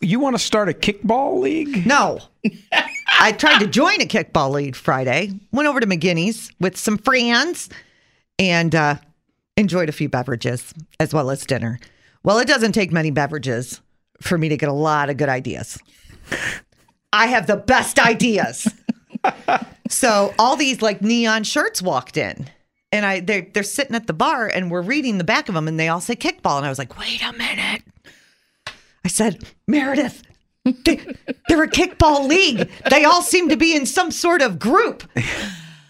You want to start a kickball league? No. I tried to join a kickball league Friday, went over to McGinney's with some friends, and uh, enjoyed a few beverages as well as dinner. Well, it doesn't take many beverages for me to get a lot of good ideas. I have the best ideas. so all these like neon shirts walked in. And I they're they're sitting at the bar and we're reading the back of them and they all say kickball. And I was like, wait a minute. I said, Meredith, they, they're a kickball league. They all seem to be in some sort of group.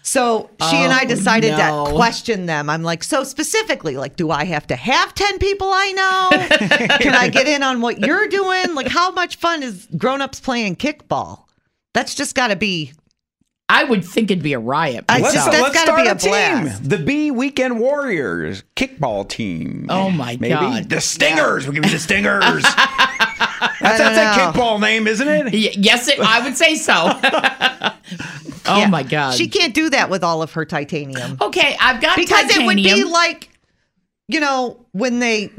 So she and I oh, decided no. to question them. I'm like, so specifically, like, do I have to have 10 people I know? Can I get in on what you're doing? Like, how much fun is grown-ups playing kickball? That's just got to be. I would think it'd be a riot. I Let's, just- myself. that's let's gotta start be a a team. blast. The B Weekend Warriors kickball team. Oh my Maybe God. the Stingers. We'll give you the Stingers. that's that's a kickball name, isn't it? Y- yes, it, I would say so. oh Yeah. my god. She can't do that with all of her titanium. okay, I've got because it would be like, you know, when they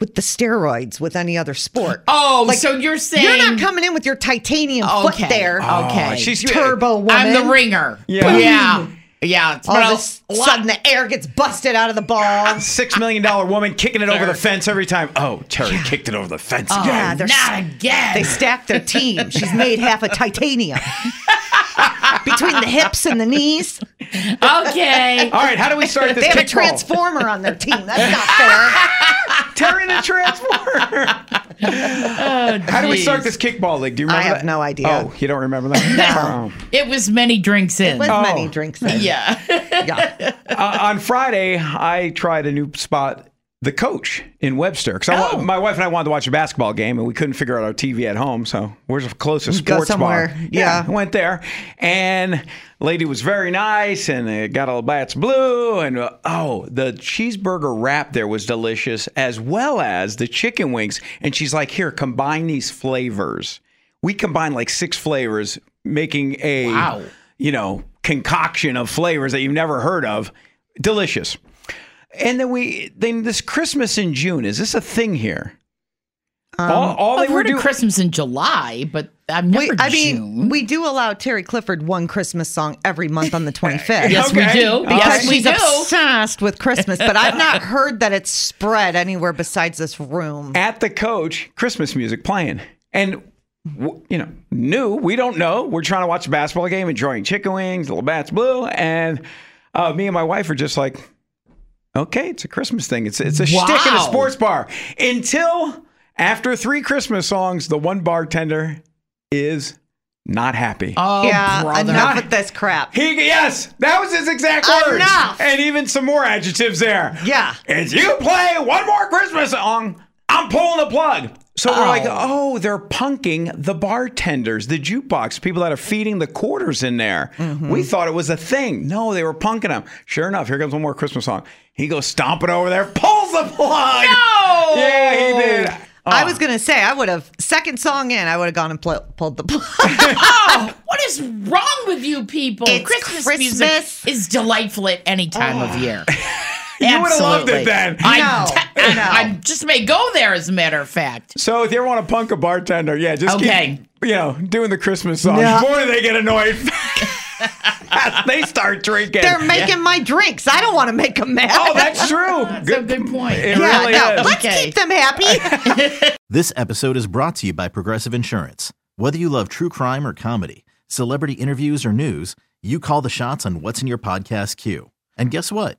with the steroids with any other sport. Oh, Like, so you're saying You're not coming in with your titanium foot Okay. there. Okay. Oh, she's Turbo woman. I'm the ringer. Yeah. Yeah. Yeah. It's All been of a a sudden, the air gets busted out of the ball. Six million dollar woman kicking it over the fence every time. Oh, Terry kicked it over the fence oh, again. Yeah, they're Not again. They stacked their team. She's made half a titanium between the hips and the knees. okay. All right, how do we start this They have a kickball? transformer on their team. That's not fair. Terry the transformer. How do we start this kickball league? Do you remember? I have that? no idea. Oh, you don't remember that? no. It was many drinks in. With Oh. many drinks in. yeah. Yeah. uh, on Friday, I tried a new spot, the coach in Webster. Because Oh. my wife and I wanted to watch a basketball game, and we couldn't figure out our TV at home. So where's the closest Go sports somewhere. bar? Yeah. I went there, and lady was very nice, and got all the bats blue, and uh, oh, the cheeseburger wrap there was delicious, as well as the chicken wings. And she's like, "Here, combine these flavors." We combined like six flavors, making a Wow. you know, concoction of flavors that you've never heard of. Delicious. And then we then this Christmas in June, is this a thing here? all all I've they were doing Christmas in July, but I've never We, I mean, we do allow Terry Clifford one Christmas song every month on the 25th. yes, we Okay. do. Because Yes, Because we she's do. obsessed with Christmas, but I've not heard that it's spread anywhere besides this room. at the coach Christmas music playing. And you know, new, we don't know. We're trying to watch a basketball game, enjoying chicken wings, little bats blue, and uh, me and my wife are just like, okay, it's a Christmas thing. It's it's a shtick in a sports bar. Until after three Christmas songs, the one bartender is not happy. oh, yeah, brother. enough with this crap. He yes, that was his exact words, Enough. and even some more adjectives there. Yeah. If you play one more Christmas song, I'm pulling the plug. So we're like, oh, they're punking the bartenders, the jukebox, people that are feeding the quarters in there. Mm-hmm. We thought it was a thing. No, they were punking them. Sure enough, here comes one more Christmas song. He goes stomping over there, pulls the plug. No! Yeah, he did. I was gonna say I would have second song in. I would have gone and pl- pulled the plug. Oh, what is wrong with you people? It's Christmas, Christmas. music is delightful at any time of year. You would've loved it then. I, No, I, no. I just may go there, as a matter of fact. So if you ever want to punk a bartender, yeah, just Okay. keep, you know, doing the Christmas songs. No. Boy, they get annoyed. they start drinking. They're making my drinks. I don't want to make them mad. oh, that's true. That's a good point. It yeah, really no. is. Let's Okay. keep them happy. This episode is brought to you by Progressive Insurance. Whether you love true crime or comedy, celebrity interviews or news, you call the shots on what's in your podcast queue. And guess what?